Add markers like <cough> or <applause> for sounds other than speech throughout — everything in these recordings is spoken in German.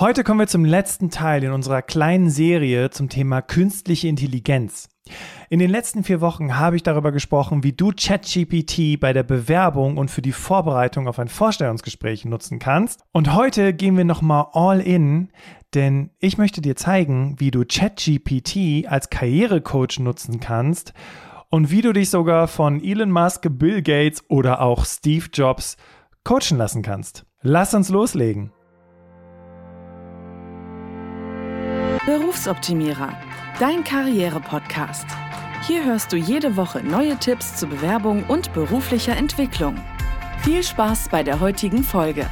Heute kommen wir zum letzten Teil in unserer kleinen Serie zum Thema künstliche Intelligenz. In den letzten vier Wochen habe ich darüber gesprochen, wie du ChatGPT bei der Bewerbung und für die Vorbereitung auf ein Vorstellungsgespräch nutzen kannst. Und heute gehen wir nochmal all in, denn ich möchte dir zeigen, wie du ChatGPT als Karrierecoach nutzen kannst und wie du dich sogar von Elon Musk, Bill Gates oder auch Steve Jobs coachen lassen kannst. Lass uns loslegen. Berufsoptimierer, dein Karriere-Podcast. Hier hörst du jede Woche neue Tipps zur Bewerbung und beruflicher Entwicklung. Viel Spaß bei der heutigen Folge.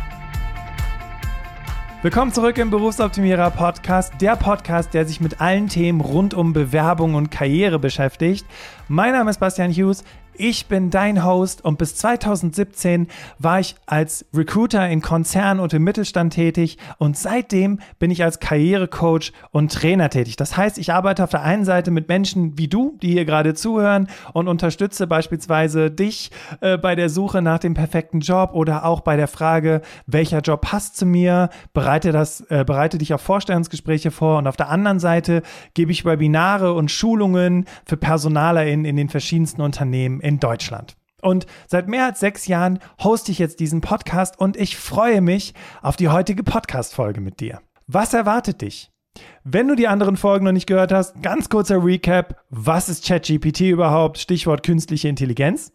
Willkommen zurück im Berufsoptimierer Podcast, der Podcast, der sich mit allen Themen rund um Bewerbung und Karriere beschäftigt. Mein Name ist Bastian Hughes. Ich bin dein Host und bis 2017 war ich als Recruiter in Konzernen und im Mittelstand tätig und seitdem bin ich als Karrierecoach und Trainer tätig. Das heißt, ich arbeite auf der einen Seite mit Menschen wie du, die hier gerade zuhören und unterstütze beispielsweise dich äh, bei der Suche nach dem perfekten Job oder auch bei der Frage, welcher Job passt zu mir, bereite das, äh, bereite dich auf Vorstellungsgespräche vor und auf der anderen Seite gebe ich Webinare und Schulungen für PersonalerInnen in den verschiedensten Unternehmen in Deutschland. Und seit mehr als sechs Jahren hoste ich jetzt diesen Podcast und ich freue mich auf die heutige Podcast-Folge mit dir. Was erwartet dich? Wenn du die anderen Folgen noch nicht gehört hast, ganz kurzer Recap. Was ist ChatGPT überhaupt? Stichwort künstliche Intelligenz.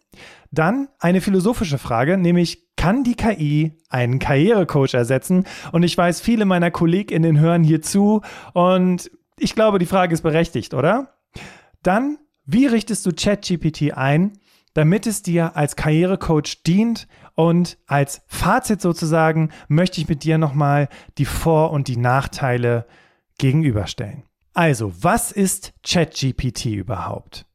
Dann eine philosophische Frage, nämlich kann die KI einen Karrierecoach ersetzen? Und ich weiß, viele meiner KollegInnen hören hier zu und ich glaube, die Frage ist berechtigt, oder? Dann, wie richtest du ChatGPT ein? damit es dir als Karrierecoach dient. Und als Fazit sozusagen möchte ich mit dir nochmal die Vor- und die Nachteile gegenüberstellen. Also, was ist ChatGPT überhaupt?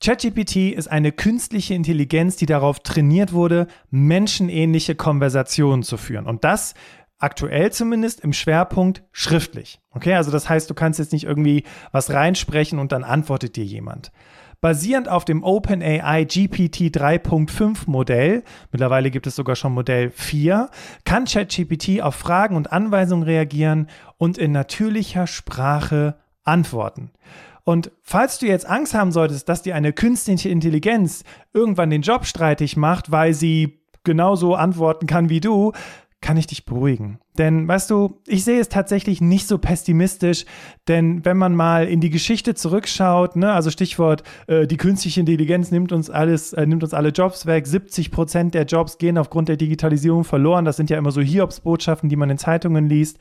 ChatGPT ist eine künstliche Intelligenz, die darauf trainiert wurde, menschenähnliche Konversationen zu führen. Und das aktuell zumindest im Schwerpunkt schriftlich. Okay, also das heißt, du kannst jetzt nicht irgendwie was reinsprechen und dann antwortet dir jemand. Basierend auf dem OpenAI GPT 3.5 Modell, mittlerweile gibt es sogar schon Modell 4, kann ChatGPT auf Fragen und Anweisungen reagieren und in natürlicher Sprache antworten. Und falls du jetzt Angst haben solltest, dass dir eine künstliche Intelligenz irgendwann den Job streitig macht, weil sie genauso antworten kann wie du, kann ich dich beruhigen. Denn, weißt du, ich sehe es tatsächlich nicht so pessimistisch, denn wenn man mal in die Geschichte zurückschaut, ne, also Stichwort, äh, die künstliche Intelligenz nimmt uns alles, äh, nimmt uns alle Jobs weg, 70 Prozent der Jobs gehen aufgrund der Digitalisierung verloren, das sind ja immer so Hiobsbotschaften, die man in Zeitungen liest.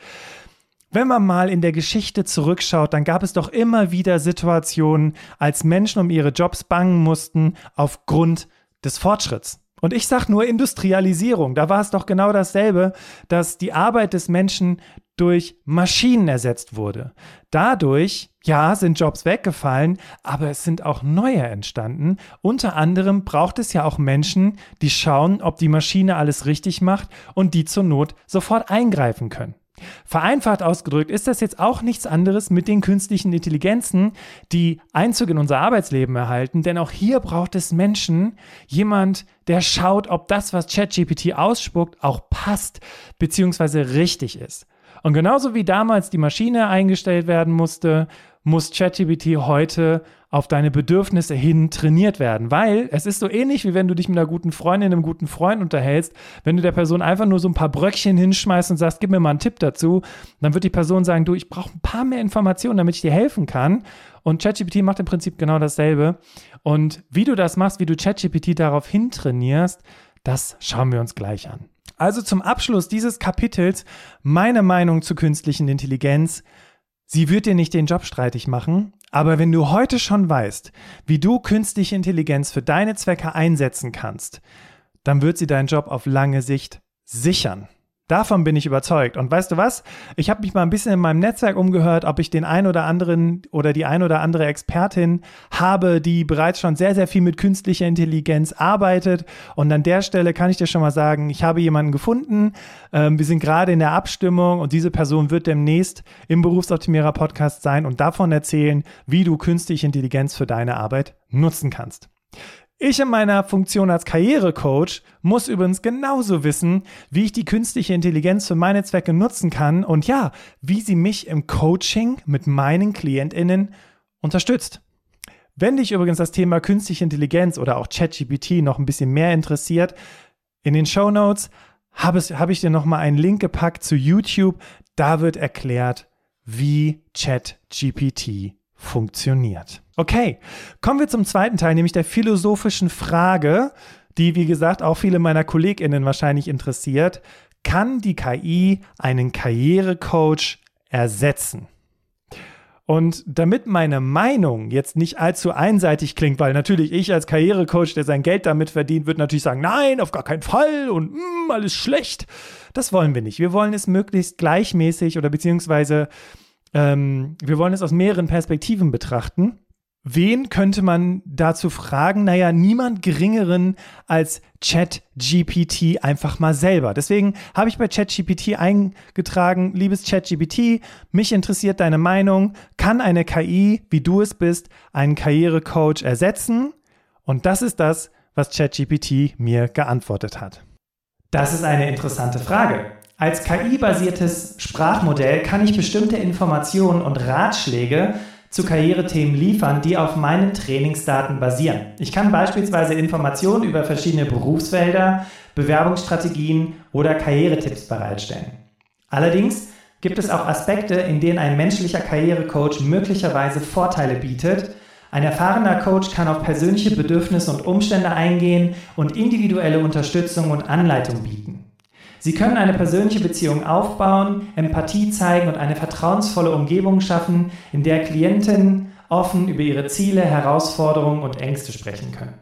Wenn man mal in der Geschichte zurückschaut, dann gab es doch immer wieder Situationen, als Menschen um ihre Jobs bangen mussten aufgrund des Fortschritts. Und ich sage nur Industrialisierung. Da war es doch genau dasselbe, dass die Arbeit des Menschen durch Maschinen ersetzt wurde. Dadurch, ja, sind Jobs weggefallen, aber es sind auch neue entstanden. Unter anderem braucht es ja auch Menschen, die schauen, ob die Maschine alles richtig macht und die zur Not sofort eingreifen können. Vereinfacht ausgedrückt ist das jetzt auch nichts anderes mit den künstlichen Intelligenzen, die Einzug in unser Arbeitsleben erhalten, denn auch hier braucht es Menschen, jemand, der schaut, ob das, was ChatGPT ausspuckt, auch passt bzw. richtig ist. Und genauso wie damals die Maschine eingestellt werden musste, muss ChatGPT heute auf deine Bedürfnisse hin trainiert werden, weil es ist so ähnlich wie wenn du dich mit einer guten Freundin, einem guten Freund unterhältst, wenn du der Person einfach nur so ein paar Bröckchen hinschmeißt und sagst, gib mir mal einen Tipp dazu, dann wird die Person sagen, du, ich brauche ein paar mehr Informationen, damit ich dir helfen kann. Und ChatGPT macht im Prinzip genau dasselbe. Und wie du das machst, wie du ChatGPT darauf hintrainierst, das schauen wir uns gleich an. Also zum Abschluss dieses Kapitels meine Meinung zur künstlichen Intelligenz. Sie wird dir nicht den Job streitig machen, aber wenn du heute schon weißt, wie du künstliche Intelligenz für deine Zwecke einsetzen kannst, dann wird sie deinen Job auf lange Sicht sichern. Davon bin ich überzeugt. Und weißt du was? Ich habe mich mal ein bisschen in meinem Netzwerk umgehört, ob ich den ein oder anderen oder die ein oder andere Expertin habe, die bereits schon sehr, sehr viel mit künstlicher Intelligenz arbeitet. Und an der Stelle kann ich dir schon mal sagen, ich habe jemanden gefunden. Ähm, wir sind gerade in der Abstimmung und diese Person wird demnächst im Berufsoptimierer Podcast sein und davon erzählen, wie du künstliche Intelligenz für deine Arbeit nutzen kannst. Ich in meiner Funktion als Karrierecoach muss übrigens genauso wissen, wie ich die künstliche Intelligenz für meine Zwecke nutzen kann und ja, wie sie mich im Coaching mit meinen Klientinnen unterstützt. Wenn dich übrigens das Thema künstliche Intelligenz oder auch ChatGPT noch ein bisschen mehr interessiert, in den Show Notes habe hab ich dir nochmal einen Link gepackt zu YouTube. Da wird erklärt, wie ChatGPT funktioniert. Okay, kommen wir zum zweiten Teil, nämlich der philosophischen Frage, die, wie gesagt, auch viele meiner KollegInnen wahrscheinlich interessiert. Kann die KI einen Karrierecoach ersetzen? Und damit meine Meinung jetzt nicht allzu einseitig klingt, weil natürlich ich als Karrierecoach, der sein Geld damit verdient, würde natürlich sagen, nein, auf gar keinen Fall und mm, alles schlecht. Das wollen wir nicht. Wir wollen es möglichst gleichmäßig oder beziehungsweise ähm, wir wollen es aus mehreren Perspektiven betrachten. Wen könnte man dazu fragen? Naja, niemand geringeren als ChatGPT einfach mal selber. Deswegen habe ich bei ChatGPT eingetragen, liebes ChatGPT, mich interessiert deine Meinung. Kann eine KI, wie du es bist, einen Karrierecoach ersetzen? Und das ist das, was ChatGPT mir geantwortet hat. Das ist eine interessante Frage. Als KI-basiertes Sprachmodell kann ich bestimmte Informationen und Ratschläge zu Karrierethemen liefern, die auf meinen Trainingsdaten basieren. Ich kann beispielsweise Informationen über verschiedene Berufsfelder, Bewerbungsstrategien oder Karrieretipps bereitstellen. Allerdings gibt es auch Aspekte, in denen ein menschlicher Karrierecoach möglicherweise Vorteile bietet. Ein erfahrener Coach kann auf persönliche Bedürfnisse und Umstände eingehen und individuelle Unterstützung und Anleitung bieten. Sie können eine persönliche Beziehung aufbauen, Empathie zeigen und eine vertrauensvolle Umgebung schaffen, in der Klienten offen über ihre Ziele, Herausforderungen und Ängste sprechen können.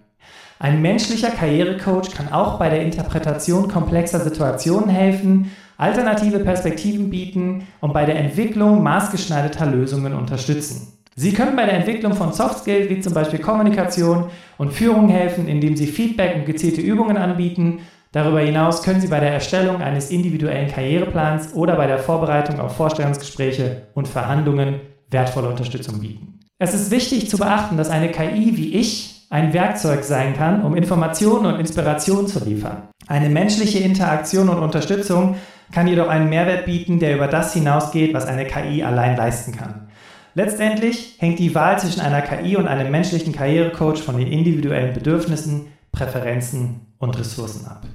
Ein menschlicher Karrierecoach kann auch bei der Interpretation komplexer Situationen helfen, alternative Perspektiven bieten und bei der Entwicklung maßgeschneiderter Lösungen unterstützen. Sie können bei der Entwicklung von Soft Skills wie zum Beispiel Kommunikation und Führung helfen, indem Sie Feedback und gezielte Übungen anbieten Darüber hinaus können Sie bei der Erstellung eines individuellen Karriereplans oder bei der Vorbereitung auf Vorstellungsgespräche und Verhandlungen wertvolle Unterstützung bieten. Es ist wichtig zu beachten, dass eine KI wie ich ein Werkzeug sein kann, um Informationen und Inspiration zu liefern. Eine menschliche Interaktion und Unterstützung kann jedoch einen Mehrwert bieten, der über das hinausgeht, was eine KI allein leisten kann. Letztendlich hängt die Wahl zwischen einer KI und einem menschlichen Karrierecoach von den individuellen Bedürfnissen, Präferenzen und Ressourcen ab.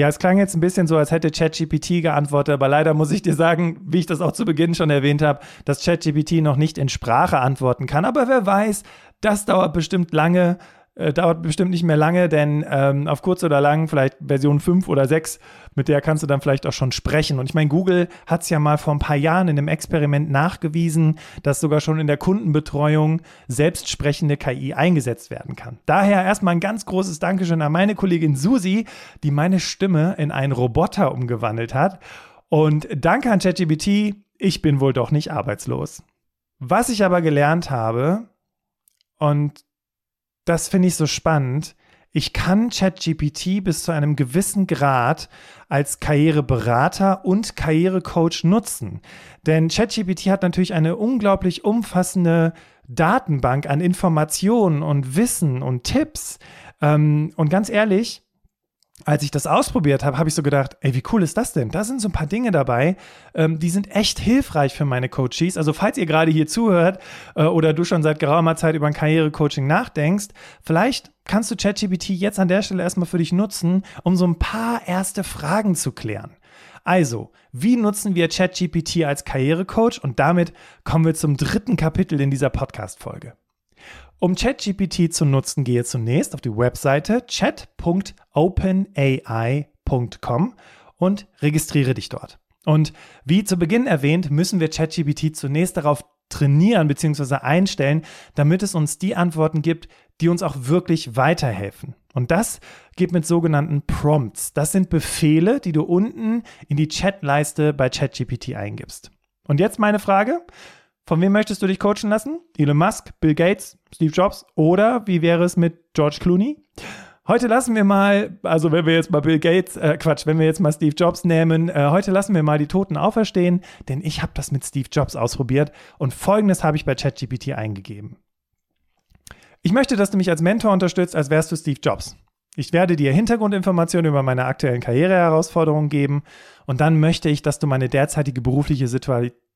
Ja, es klang jetzt ein bisschen so, als hätte ChatGPT geantwortet, aber leider muss ich dir sagen, wie ich das auch zu Beginn schon erwähnt habe, dass ChatGPT noch nicht in Sprache antworten kann. Aber wer weiß, das dauert bestimmt lange äh, dauert bestimmt nicht mehr lange, denn ähm, auf kurz oder lang, vielleicht Version 5 oder 6, mit der kannst du dann vielleicht auch schon sprechen. Und ich meine, Google hat es ja mal vor ein paar Jahren in einem Experiment nachgewiesen, dass sogar schon in der Kundenbetreuung selbstsprechende KI eingesetzt werden kann. Daher erstmal ein ganz großes Dankeschön an meine Kollegin Susi, die meine Stimme in einen Roboter umgewandelt hat. Und danke an ChatGPT, ich bin wohl doch nicht arbeitslos. Was ich aber gelernt habe, und das finde ich so spannend. Ich kann ChatGPT bis zu einem gewissen Grad als Karriereberater und Karrierecoach nutzen. Denn ChatGPT hat natürlich eine unglaublich umfassende Datenbank an Informationen und Wissen und Tipps. Ähm, und ganz ehrlich, als ich das ausprobiert habe, habe ich so gedacht, ey, wie cool ist das denn? Da sind so ein paar Dinge dabei, ähm, die sind echt hilfreich für meine Coaches. Also falls ihr gerade hier zuhört äh, oder du schon seit geraumer Zeit über ein Karrierecoaching nachdenkst, vielleicht kannst du ChatGPT jetzt an der Stelle erstmal für dich nutzen, um so ein paar erste Fragen zu klären. Also, wie nutzen wir ChatGPT als Karrierecoach? Und damit kommen wir zum dritten Kapitel in dieser Podcast-Folge. Um ChatGPT zu nutzen, gehe zunächst auf die Webseite chat.openai.com und registriere dich dort. Und wie zu Beginn erwähnt, müssen wir ChatGPT zunächst darauf trainieren bzw. einstellen, damit es uns die Antworten gibt, die uns auch wirklich weiterhelfen. Und das geht mit sogenannten Prompts. Das sind Befehle, die du unten in die Chatleiste bei ChatGPT eingibst. Und jetzt meine Frage. Von wem möchtest du dich coachen lassen? Elon Musk, Bill Gates, Steve Jobs oder wie wäre es mit George Clooney? Heute lassen wir mal, also wenn wir jetzt mal Bill Gates, äh, Quatsch, wenn wir jetzt mal Steve Jobs nehmen, äh, heute lassen wir mal die Toten auferstehen, denn ich habe das mit Steve Jobs ausprobiert und folgendes habe ich bei ChatGPT eingegeben. Ich möchte, dass du mich als Mentor unterstützt, als wärst du Steve Jobs. Ich werde dir Hintergrundinformationen über meine aktuellen Karriereherausforderungen geben und dann möchte ich, dass du meine derzeitige berufliche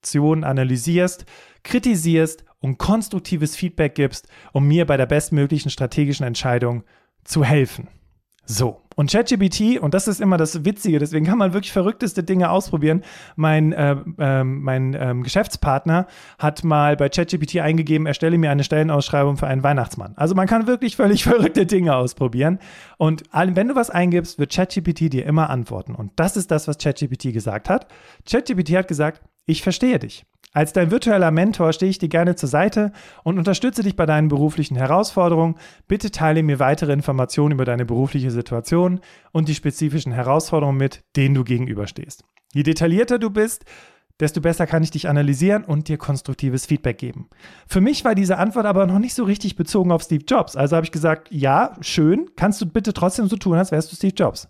Situation analysierst, kritisierst und konstruktives Feedback gibst, um mir bei der bestmöglichen strategischen Entscheidung zu helfen. So, und ChatGPT, und das ist immer das Witzige, deswegen kann man wirklich verrückteste Dinge ausprobieren. Mein, äh, äh, mein äh, Geschäftspartner hat mal bei ChatGPT eingegeben, erstelle mir eine Stellenausschreibung für einen Weihnachtsmann. Also man kann wirklich völlig <laughs> verrückte Dinge ausprobieren. Und wenn du was eingibst, wird ChatGPT dir immer antworten. Und das ist das, was ChatGPT gesagt hat. ChatGPT hat gesagt, ich verstehe dich. Als dein virtueller Mentor stehe ich dir gerne zur Seite und unterstütze dich bei deinen beruflichen Herausforderungen. Bitte teile mir weitere Informationen über deine berufliche Situation und die spezifischen Herausforderungen mit, denen du gegenüberstehst. Je detaillierter du bist, desto besser kann ich dich analysieren und dir konstruktives Feedback geben. Für mich war diese Antwort aber noch nicht so richtig bezogen auf Steve Jobs. Also habe ich gesagt, ja, schön, kannst du bitte trotzdem so tun, als wärst du Steve Jobs.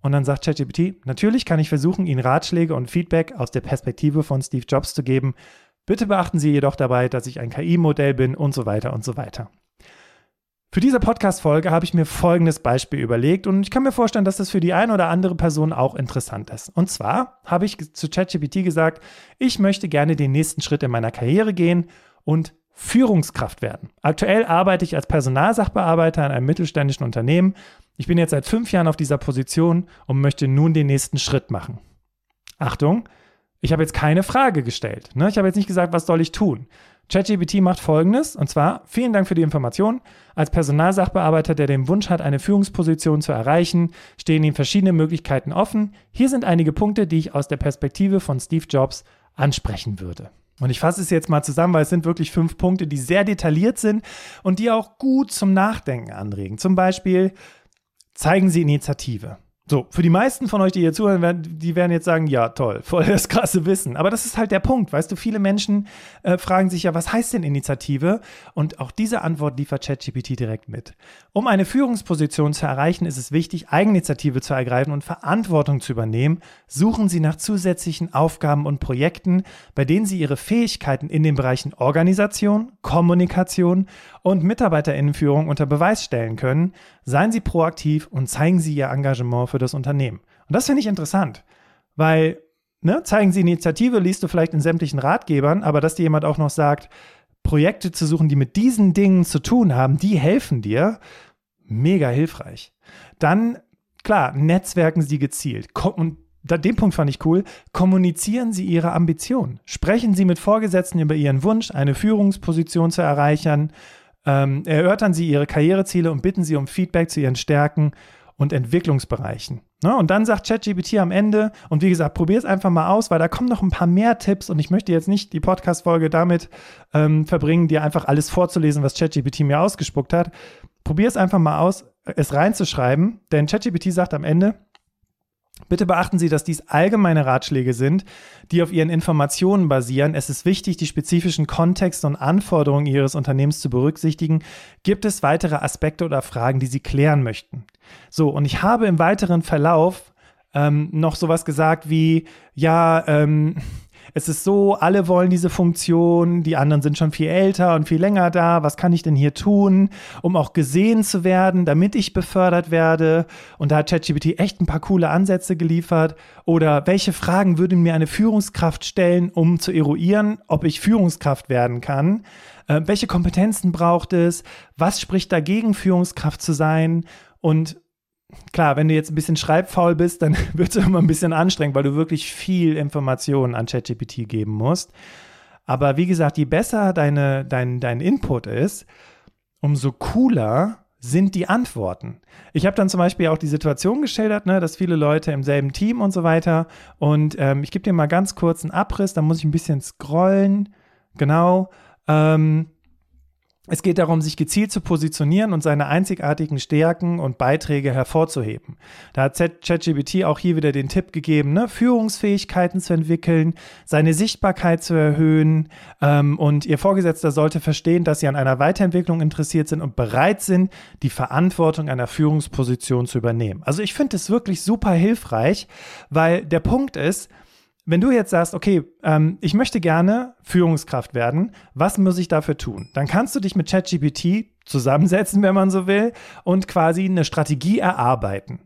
Und dann sagt ChatGPT, natürlich kann ich versuchen, Ihnen Ratschläge und Feedback aus der Perspektive von Steve Jobs zu geben. Bitte beachten Sie jedoch dabei, dass ich ein KI-Modell bin und so weiter und so weiter. Für diese Podcast-Folge habe ich mir folgendes Beispiel überlegt und ich kann mir vorstellen, dass das für die eine oder andere Person auch interessant ist. Und zwar habe ich zu ChatGPT gesagt, ich möchte gerne den nächsten Schritt in meiner Karriere gehen und Führungskraft werden. Aktuell arbeite ich als Personalsachbearbeiter in einem mittelständischen Unternehmen ich bin jetzt seit fünf Jahren auf dieser Position und möchte nun den nächsten Schritt machen. Achtung, ich habe jetzt keine Frage gestellt. Ne? Ich habe jetzt nicht gesagt, was soll ich tun. ChatGPT macht folgendes, und zwar, vielen Dank für die Information. Als Personalsachbearbeiter, der den Wunsch hat, eine Führungsposition zu erreichen, stehen ihm verschiedene Möglichkeiten offen. Hier sind einige Punkte, die ich aus der Perspektive von Steve Jobs ansprechen würde. Und ich fasse es jetzt mal zusammen, weil es sind wirklich fünf Punkte, die sehr detailliert sind und die auch gut zum Nachdenken anregen. Zum Beispiel, zeigen Sie Initiative. So, für die meisten von euch, die hier zuhören, werden, die werden jetzt sagen, ja, toll, <laughs> voll das krasse Wissen. Aber das ist halt der Punkt, weißt du, viele Menschen äh, fragen sich ja, was heißt denn Initiative? Und auch diese Antwort liefert ChatGPT direkt mit. Um eine Führungsposition zu erreichen, ist es wichtig, Eigeninitiative zu ergreifen und Verantwortung zu übernehmen. Suchen Sie nach zusätzlichen Aufgaben und Projekten, bei denen Sie Ihre Fähigkeiten in den Bereichen Organisation, Kommunikation und Mitarbeiterinnenführung unter Beweis stellen können. Seien Sie proaktiv und zeigen Sie Ihr Engagement für das Unternehmen. Und das finde ich interessant, weil ne, zeigen Sie Initiative, liest du vielleicht in sämtlichen Ratgebern, aber dass dir jemand auch noch sagt, Projekte zu suchen, die mit diesen Dingen zu tun haben, die helfen dir, mega hilfreich. Dann, klar, netzwerken Sie gezielt. Und den Punkt fand ich cool. Kommunizieren Sie Ihre Ambitionen. Sprechen Sie mit Vorgesetzten über Ihren Wunsch, eine Führungsposition zu erreichen ähm, erörtern Sie Ihre Karriereziele und bitten Sie um Feedback zu Ihren Stärken und Entwicklungsbereichen. Ne? Und dann sagt ChatGPT am Ende, und wie gesagt, probier es einfach mal aus, weil da kommen noch ein paar mehr Tipps und ich möchte jetzt nicht die Podcast-Folge damit ähm, verbringen, dir einfach alles vorzulesen, was ChatGPT mir ausgespuckt hat. Probier es einfach mal aus, es reinzuschreiben, denn ChatGPT sagt am Ende, Bitte beachten Sie, dass dies allgemeine Ratschläge sind, die auf Ihren Informationen basieren. Es ist wichtig, die spezifischen Kontexte und Anforderungen Ihres Unternehmens zu berücksichtigen. Gibt es weitere Aspekte oder Fragen, die Sie klären möchten? So, und ich habe im weiteren Verlauf ähm, noch sowas gesagt wie, ja, ähm, es ist so, alle wollen diese Funktion, die anderen sind schon viel älter und viel länger da. Was kann ich denn hier tun, um auch gesehen zu werden, damit ich befördert werde? Und da hat ChatGPT echt ein paar coole Ansätze geliefert. Oder welche Fragen würde mir eine Führungskraft stellen, um zu eruieren, ob ich Führungskraft werden kann? Äh, welche Kompetenzen braucht es? Was spricht dagegen, Führungskraft zu sein? Und klar, wenn du jetzt ein bisschen schreibfaul bist, dann <laughs> wird es immer ein bisschen anstrengend, weil du wirklich viel Informationen an ChatGPT geben musst. Aber wie gesagt, je besser deine, dein, dein Input ist, umso cooler sind die Antworten. Ich habe dann zum Beispiel auch die Situation geschildert, ne, dass viele Leute im selben Team und so weiter. Und ähm, ich gebe dir mal ganz kurz einen Abriss, da muss ich ein bisschen scrollen. Genau. Ähm, es geht darum, sich gezielt zu positionieren und seine einzigartigen Stärken und Beiträge hervorzuheben. Da hat ChatGPT auch hier wieder den Tipp gegeben, ne? Führungsfähigkeiten zu entwickeln, seine Sichtbarkeit zu erhöhen ähm, und ihr Vorgesetzter sollte verstehen, dass sie an einer Weiterentwicklung interessiert sind und bereit sind, die Verantwortung einer Führungsposition zu übernehmen. Also ich finde es wirklich super hilfreich, weil der Punkt ist, wenn du jetzt sagst, okay, ähm, ich möchte gerne Führungskraft werden, was muss ich dafür tun? Dann kannst du dich mit ChatGPT zusammensetzen, wenn man so will, und quasi eine Strategie erarbeiten.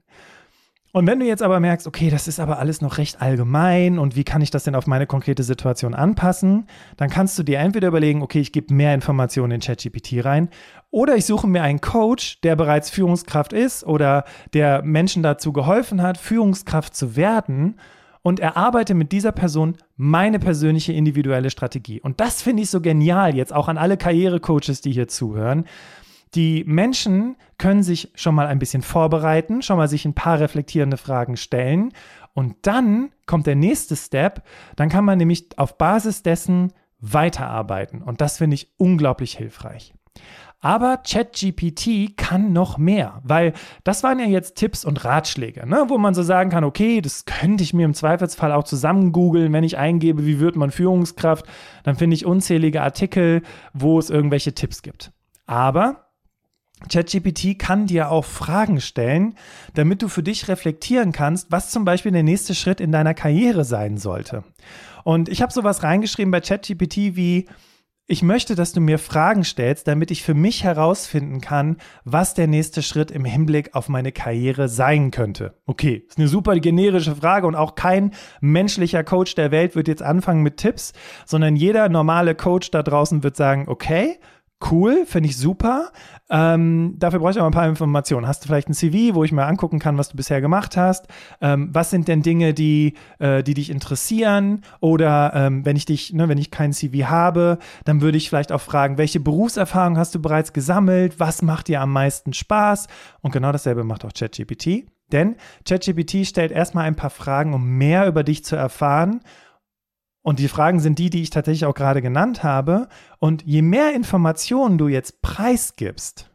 Und wenn du jetzt aber merkst, okay, das ist aber alles noch recht allgemein und wie kann ich das denn auf meine konkrete Situation anpassen, dann kannst du dir entweder überlegen, okay, ich gebe mehr Informationen in ChatGPT rein oder ich suche mir einen Coach, der bereits Führungskraft ist oder der Menschen dazu geholfen hat, Führungskraft zu werden und erarbeite mit dieser Person meine persönliche individuelle Strategie. Und das finde ich so genial jetzt auch an alle Karrierecoaches, die hier zuhören die Menschen können sich schon mal ein bisschen vorbereiten, schon mal sich ein paar reflektierende Fragen stellen und dann kommt der nächste Step, dann kann man nämlich auf Basis dessen weiterarbeiten und das finde ich unglaublich hilfreich. Aber ChatGPT kann noch mehr, weil das waren ja jetzt Tipps und Ratschläge, ne? wo man so sagen kann, okay, das könnte ich mir im Zweifelsfall auch zusammen googeln, wenn ich eingebe, wie wird man Führungskraft, dann finde ich unzählige Artikel, wo es irgendwelche Tipps gibt. Aber ChatGPT kann dir auch Fragen stellen, damit du für dich reflektieren kannst, was zum Beispiel der nächste Schritt in deiner Karriere sein sollte. Und ich habe sowas reingeschrieben bei ChatGPT wie, ich möchte, dass du mir Fragen stellst, damit ich für mich herausfinden kann, was der nächste Schritt im Hinblick auf meine Karriere sein könnte. Okay, ist eine super generische Frage und auch kein menschlicher Coach der Welt wird jetzt anfangen mit Tipps, sondern jeder normale Coach da draußen wird sagen, okay, cool, finde ich super. Ähm, dafür brauche ich aber ein paar Informationen. Hast du vielleicht ein CV, wo ich mir angucken kann, was du bisher gemacht hast? Ähm, was sind denn Dinge, die, äh, die dich interessieren? Oder ähm, wenn ich dich, ne, wenn ich kein CV habe, dann würde ich vielleicht auch fragen, welche Berufserfahrung hast du bereits gesammelt? Was macht dir am meisten Spaß? Und genau dasselbe macht auch ChatGPT. Denn ChatGPT stellt erstmal ein paar Fragen, um mehr über dich zu erfahren und die Fragen sind die, die ich tatsächlich auch gerade genannt habe. Und je mehr Informationen du jetzt preisgibst,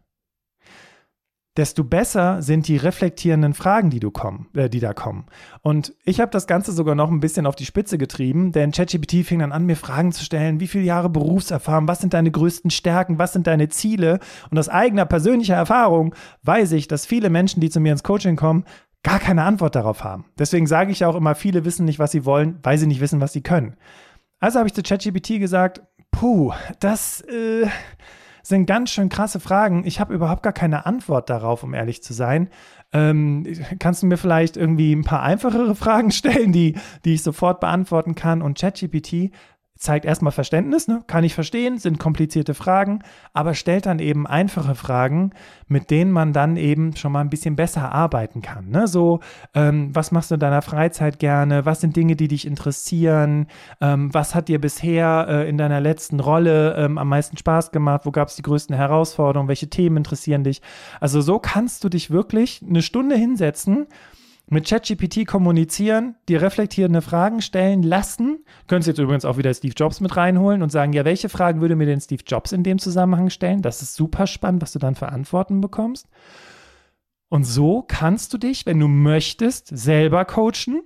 desto besser sind die reflektierenden Fragen, die, du kommen, äh, die da kommen. Und ich habe das Ganze sogar noch ein bisschen auf die Spitze getrieben, denn ChatGPT fing dann an, mir Fragen zu stellen, wie viele Jahre Berufserfahrung, was sind deine größten Stärken, was sind deine Ziele? Und aus eigener persönlicher Erfahrung weiß ich, dass viele Menschen, die zu mir ins Coaching kommen, gar keine Antwort darauf haben. Deswegen sage ich auch immer, viele wissen nicht, was sie wollen, weil sie nicht wissen, was sie können. Also habe ich zu ChatGPT gesagt, puh, das äh, sind ganz schön krasse Fragen. Ich habe überhaupt gar keine Antwort darauf, um ehrlich zu sein. Ähm, kannst du mir vielleicht irgendwie ein paar einfachere Fragen <laughs> stellen, die, die ich sofort beantworten kann? Und ChatGPT zeigt erstmal Verständnis, ne? kann ich verstehen, sind komplizierte Fragen, aber stellt dann eben einfache Fragen, mit denen man dann eben schon mal ein bisschen besser arbeiten kann. Ne? So, ähm, was machst du in deiner Freizeit gerne? Was sind Dinge, die dich interessieren? Ähm, was hat dir bisher äh, in deiner letzten Rolle ähm, am meisten Spaß gemacht? Wo gab es die größten Herausforderungen? Welche Themen interessieren dich? Also so kannst du dich wirklich eine Stunde hinsetzen mit ChatGPT kommunizieren, dir reflektierende Fragen stellen lassen. Könntest jetzt übrigens auch wieder Steve Jobs mit reinholen und sagen, ja, welche Fragen würde mir denn Steve Jobs in dem Zusammenhang stellen? Das ist super spannend, was du dann für Antworten bekommst. Und so kannst du dich, wenn du möchtest, selber coachen.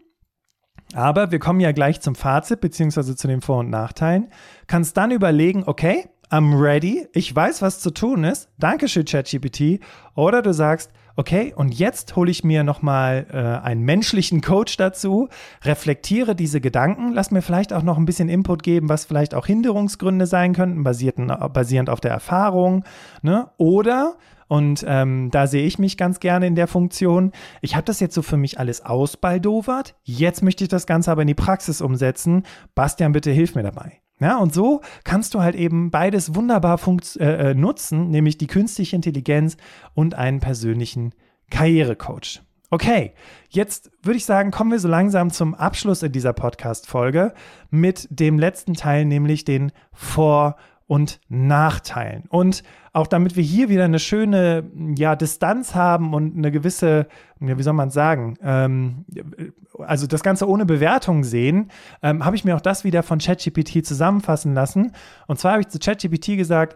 Aber wir kommen ja gleich zum Fazit beziehungsweise zu den Vor- und Nachteilen. Kannst dann überlegen, okay, I'm ready, ich weiß, was zu tun ist. Dankeschön, ChatGPT. Oder du sagst, okay, und jetzt hole ich mir nochmal äh, einen menschlichen Coach dazu, reflektiere diese Gedanken, lass mir vielleicht auch noch ein bisschen Input geben, was vielleicht auch Hinderungsgründe sein könnten, basierend, basierend auf der Erfahrung. Ne? Oder und ähm, da sehe ich mich ganz gerne in der Funktion. Ich habe das jetzt so für mich alles ausbaldowert. Jetzt möchte ich das Ganze aber in die Praxis umsetzen. Bastian, bitte hilf mir dabei. Ja, und so kannst du halt eben beides wunderbar äh, äh, nutzen, nämlich die künstliche Intelligenz und einen persönlichen Karrierecoach. Okay, jetzt würde ich sagen, kommen wir so langsam zum Abschluss in dieser Podcast-Folge mit dem letzten Teil, nämlich den Vor- und Nachteilen. Und auch damit wir hier wieder eine schöne ja, Distanz haben und eine gewisse, ja, wie soll man sagen, ähm, also das Ganze ohne Bewertung sehen, ähm, habe ich mir auch das wieder von ChatGPT zusammenfassen lassen. Und zwar habe ich zu ChatGPT gesagt,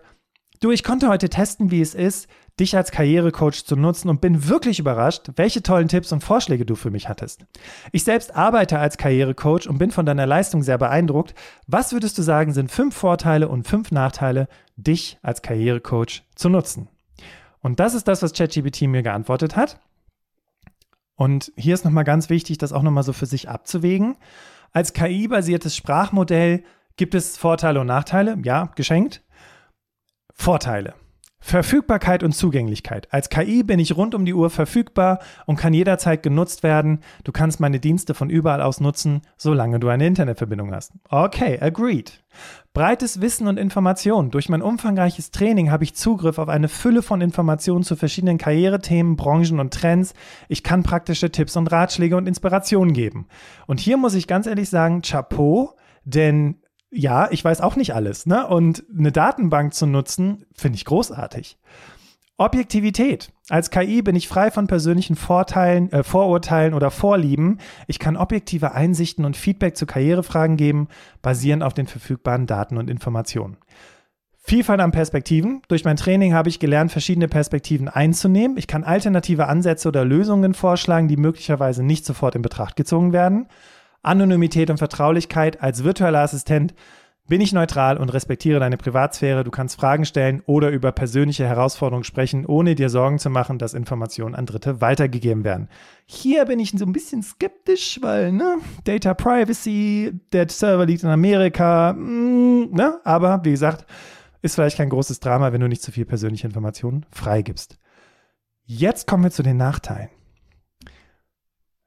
Du, ich konnte heute testen, wie es ist, dich als Karrierecoach zu nutzen und bin wirklich überrascht, welche tollen Tipps und Vorschläge du für mich hattest. Ich selbst arbeite als Karrierecoach und bin von deiner Leistung sehr beeindruckt. Was würdest du sagen, sind fünf Vorteile und fünf Nachteile, dich als Karrierecoach zu nutzen? Und das ist das, was ChatGPT mir geantwortet hat. Und hier ist nochmal ganz wichtig, das auch nochmal so für sich abzuwägen. Als KI-basiertes Sprachmodell gibt es Vorteile und Nachteile. Ja, geschenkt. Vorteile. Verfügbarkeit und Zugänglichkeit. Als KI bin ich rund um die Uhr verfügbar und kann jederzeit genutzt werden. Du kannst meine Dienste von überall aus nutzen, solange du eine Internetverbindung hast. Okay, agreed. Breites Wissen und Information. Durch mein umfangreiches Training habe ich Zugriff auf eine Fülle von Informationen zu verschiedenen Karrierethemen, Branchen und Trends. Ich kann praktische Tipps und Ratschläge und Inspirationen geben. Und hier muss ich ganz ehrlich sagen, Chapeau, denn ja, ich weiß auch nicht alles, ne? Und eine Datenbank zu nutzen, finde ich großartig. Objektivität. Als KI bin ich frei von persönlichen Vorteilen, äh, Vorurteilen oder Vorlieben. Ich kann objektive Einsichten und Feedback zu Karrierefragen geben, basierend auf den verfügbaren Daten und Informationen. Vielfalt an Perspektiven. Durch mein Training habe ich gelernt, verschiedene Perspektiven einzunehmen. Ich kann alternative Ansätze oder Lösungen vorschlagen, die möglicherweise nicht sofort in Betracht gezogen werden. Anonymität und Vertraulichkeit. Als virtueller Assistent bin ich neutral und respektiere deine Privatsphäre. Du kannst Fragen stellen oder über persönliche Herausforderungen sprechen, ohne dir Sorgen zu machen, dass Informationen an Dritte weitergegeben werden. Hier bin ich so ein bisschen skeptisch, weil, ne, Data Privacy, der Server liegt in Amerika, mm, ne, aber wie gesagt, ist vielleicht kein großes Drama, wenn du nicht zu viel persönliche Informationen freigibst. Jetzt kommen wir zu den Nachteilen.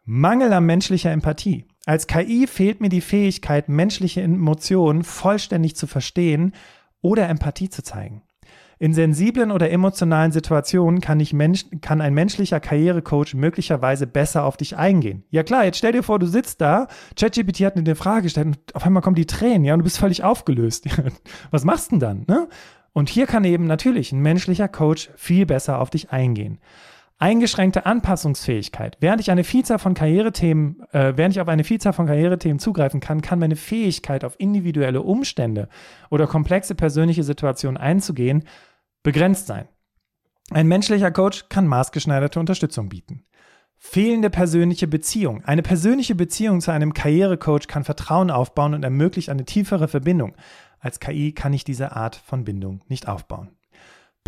Mangel an menschlicher Empathie. Als KI fehlt mir die Fähigkeit, menschliche Emotionen vollständig zu verstehen oder Empathie zu zeigen. In sensiblen oder emotionalen Situationen kann, Mensch, kann ein menschlicher Karrierecoach möglicherweise besser auf dich eingehen. Ja klar, jetzt stell dir vor, du sitzt da, ChatGPT hat eine Frage gestellt und auf einmal kommen die Tränen, ja, und du bist völlig aufgelöst. <laughs> Was machst du denn dann? Ne? Und hier kann eben natürlich ein menschlicher Coach viel besser auf dich eingehen. Eingeschränkte Anpassungsfähigkeit. Während ich eine Vielzahl von Karrierethemen, äh, während ich auf eine Vielzahl von Karrierethemen zugreifen kann, kann meine Fähigkeit, auf individuelle Umstände oder komplexe persönliche Situationen einzugehen, begrenzt sein. Ein menschlicher Coach kann maßgeschneiderte Unterstützung bieten. Fehlende persönliche Beziehung. Eine persönliche Beziehung zu einem Karrierecoach kann Vertrauen aufbauen und ermöglicht eine tiefere Verbindung. Als KI kann ich diese Art von Bindung nicht aufbauen.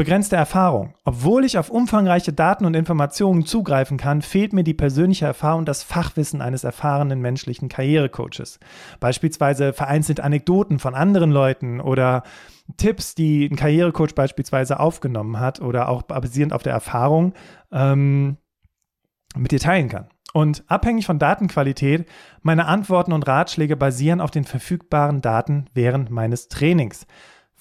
Begrenzte Erfahrung. Obwohl ich auf umfangreiche Daten und Informationen zugreifen kann, fehlt mir die persönliche Erfahrung und das Fachwissen eines erfahrenen menschlichen Karrierecoaches. Beispielsweise vereinzelt Anekdoten von anderen Leuten oder Tipps, die ein Karrierecoach beispielsweise aufgenommen hat oder auch basierend auf der Erfahrung ähm, mit dir teilen kann. Und abhängig von Datenqualität, meine Antworten und Ratschläge basieren auf den verfügbaren Daten während meines Trainings.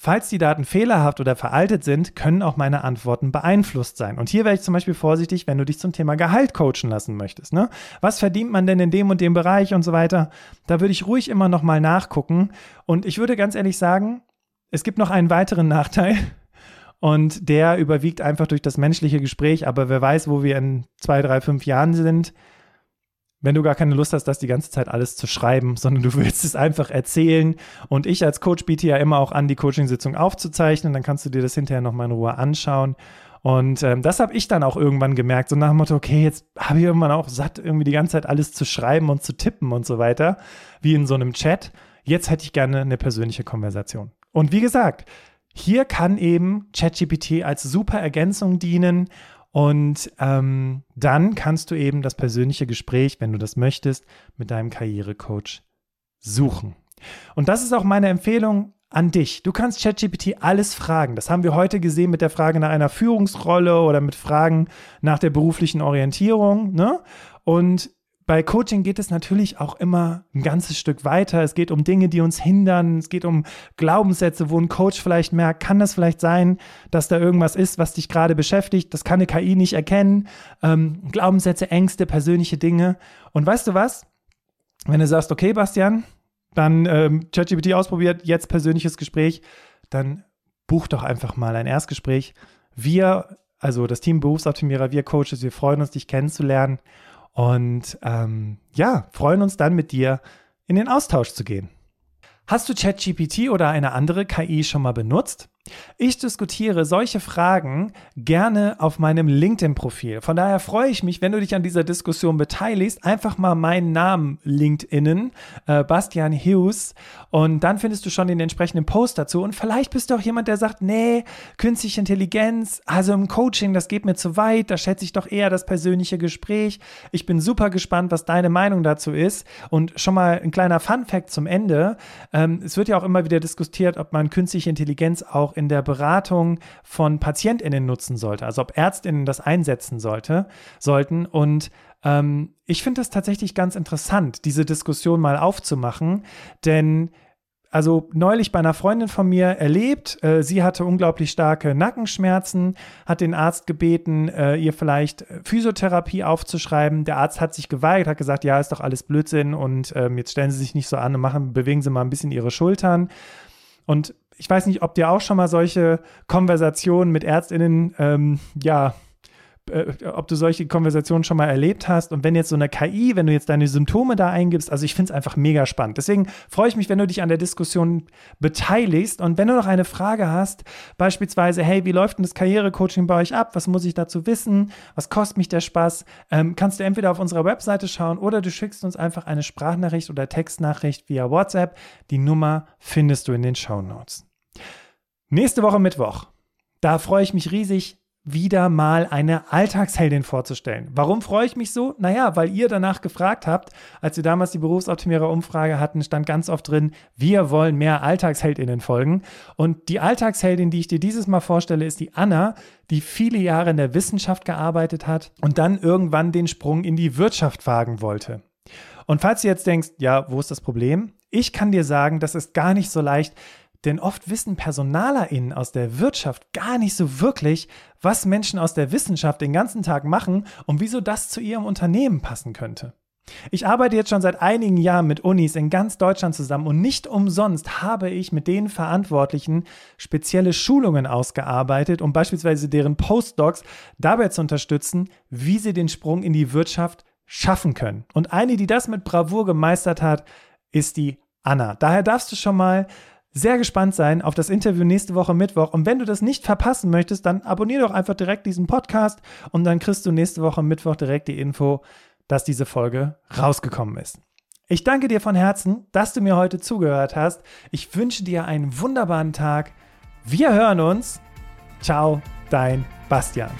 Falls die Daten fehlerhaft oder veraltet sind, können auch meine Antworten beeinflusst sein. Und hier wäre ich zum Beispiel vorsichtig, wenn du dich zum Thema Gehalt coachen lassen möchtest. Ne? Was verdient man denn in dem und dem Bereich und so weiter? Da würde ich ruhig immer noch mal nachgucken. Und ich würde ganz ehrlich sagen, es gibt noch einen weiteren Nachteil. Und der überwiegt einfach durch das menschliche Gespräch. Aber wer weiß, wo wir in zwei, drei, fünf Jahren sind wenn du gar keine Lust hast, das die ganze Zeit alles zu schreiben, sondern du <laughs> willst es einfach erzählen. Und ich als Coach biete ja immer auch an, die Coachingsitzung aufzuzeichnen. Dann kannst du dir das hinterher nochmal in Ruhe anschauen. Und ähm, das habe ich dann auch irgendwann gemerkt, so nach dem Motto, okay, jetzt habe ich irgendwann auch satt, irgendwie die ganze Zeit alles zu schreiben und zu tippen und so weiter, wie in so einem Chat. Jetzt hätte ich gerne eine persönliche Konversation. Und wie gesagt, hier kann eben ChatGPT als super Ergänzung dienen und ähm, dann kannst du eben das persönliche Gespräch, wenn du das möchtest, mit deinem Karrierecoach suchen. Und das ist auch meine Empfehlung an dich. Du kannst ChatGPT alles fragen. Das haben wir heute gesehen mit der Frage nach einer Führungsrolle oder mit Fragen nach der beruflichen Orientierung. Ne? Und bei Coaching geht es natürlich auch immer ein ganzes Stück weiter. Es geht um Dinge, die uns hindern. Es geht um Glaubenssätze, wo ein Coach vielleicht merkt, kann das vielleicht sein, dass da irgendwas ist, was dich gerade beschäftigt. Das kann eine KI nicht erkennen. Ähm, Glaubenssätze, Ängste, persönliche Dinge. Und weißt du was? Wenn du sagst, okay, Bastian, dann ähm, ChatGPT ausprobiert, jetzt persönliches Gespräch, dann buch doch einfach mal ein Erstgespräch. Wir, also das Team Berufsoptimierer, wir Coaches, wir freuen uns, dich kennenzulernen. Und ähm, ja, freuen uns dann mit dir in den Austausch zu gehen. Hast du ChatGPT oder eine andere KI schon mal benutzt? Ich diskutiere solche Fragen gerne auf meinem LinkedIn-Profil. Von daher freue ich mich, wenn du dich an dieser Diskussion beteiligst. Einfach mal meinen Namen LinkedInnen, äh, Bastian Hughes, und dann findest du schon den entsprechenden Post dazu. Und vielleicht bist du auch jemand, der sagt, nee, künstliche Intelligenz, also im Coaching, das geht mir zu weit, da schätze ich doch eher das persönliche Gespräch. Ich bin super gespannt, was deine Meinung dazu ist. Und schon mal ein kleiner Fun-Fact zum Ende. Ähm, es wird ja auch immer wieder diskutiert, ob man künstliche Intelligenz auch in der Beratung von PatientInnen nutzen sollte, also ob ÄrztInnen das einsetzen sollte, sollten. Und ähm, ich finde es tatsächlich ganz interessant, diese Diskussion mal aufzumachen, denn also neulich bei einer Freundin von mir erlebt. Äh, sie hatte unglaublich starke Nackenschmerzen, hat den Arzt gebeten, äh, ihr vielleicht Physiotherapie aufzuschreiben. Der Arzt hat sich geweigert, hat gesagt, ja, ist doch alles Blödsinn und ähm, jetzt stellen Sie sich nicht so an und machen, bewegen Sie mal ein bisschen Ihre Schultern. Und ich weiß nicht, ob dir auch schon mal solche Konversationen mit ÄrztInnen, ähm, ja, äh, ob du solche Konversationen schon mal erlebt hast. Und wenn jetzt so eine KI, wenn du jetzt deine Symptome da eingibst, also ich finde es einfach mega spannend. Deswegen freue ich mich, wenn du dich an der Diskussion beteiligst. Und wenn du noch eine Frage hast, beispielsweise, hey, wie läuft denn das Karrierecoaching bei euch ab? Was muss ich dazu wissen? Was kostet mich der Spaß? Ähm, kannst du entweder auf unserer Webseite schauen oder du schickst uns einfach eine Sprachnachricht oder Textnachricht via WhatsApp. Die Nummer findest du in den Show Notes. Nächste Woche Mittwoch. Da freue ich mich riesig, wieder mal eine Alltagsheldin vorzustellen. Warum freue ich mich so? Naja, weil ihr danach gefragt habt, als wir damals die Berufsoptimierer-Umfrage hatten, stand ganz oft drin, wir wollen mehr Alltagsheldinnen folgen. Und die Alltagsheldin, die ich dir dieses Mal vorstelle, ist die Anna, die viele Jahre in der Wissenschaft gearbeitet hat und dann irgendwann den Sprung in die Wirtschaft wagen wollte. Und falls du jetzt denkst, ja, wo ist das Problem? Ich kann dir sagen, das ist gar nicht so leicht, denn oft wissen PersonalerInnen aus der Wirtschaft gar nicht so wirklich, was Menschen aus der Wissenschaft den ganzen Tag machen und wieso das zu ihrem Unternehmen passen könnte. Ich arbeite jetzt schon seit einigen Jahren mit Unis in ganz Deutschland zusammen und nicht umsonst habe ich mit den Verantwortlichen spezielle Schulungen ausgearbeitet, um beispielsweise deren Postdocs dabei zu unterstützen, wie sie den Sprung in die Wirtschaft schaffen können. Und eine, die das mit Bravour gemeistert hat, ist die Anna. Daher darfst du schon mal sehr gespannt sein auf das Interview nächste Woche Mittwoch. Und wenn du das nicht verpassen möchtest, dann abonniere doch einfach direkt diesen Podcast und dann kriegst du nächste Woche Mittwoch direkt die Info, dass diese Folge rausgekommen ist. Ich danke dir von Herzen, dass du mir heute zugehört hast. Ich wünsche dir einen wunderbaren Tag. Wir hören uns. Ciao, dein Bastian.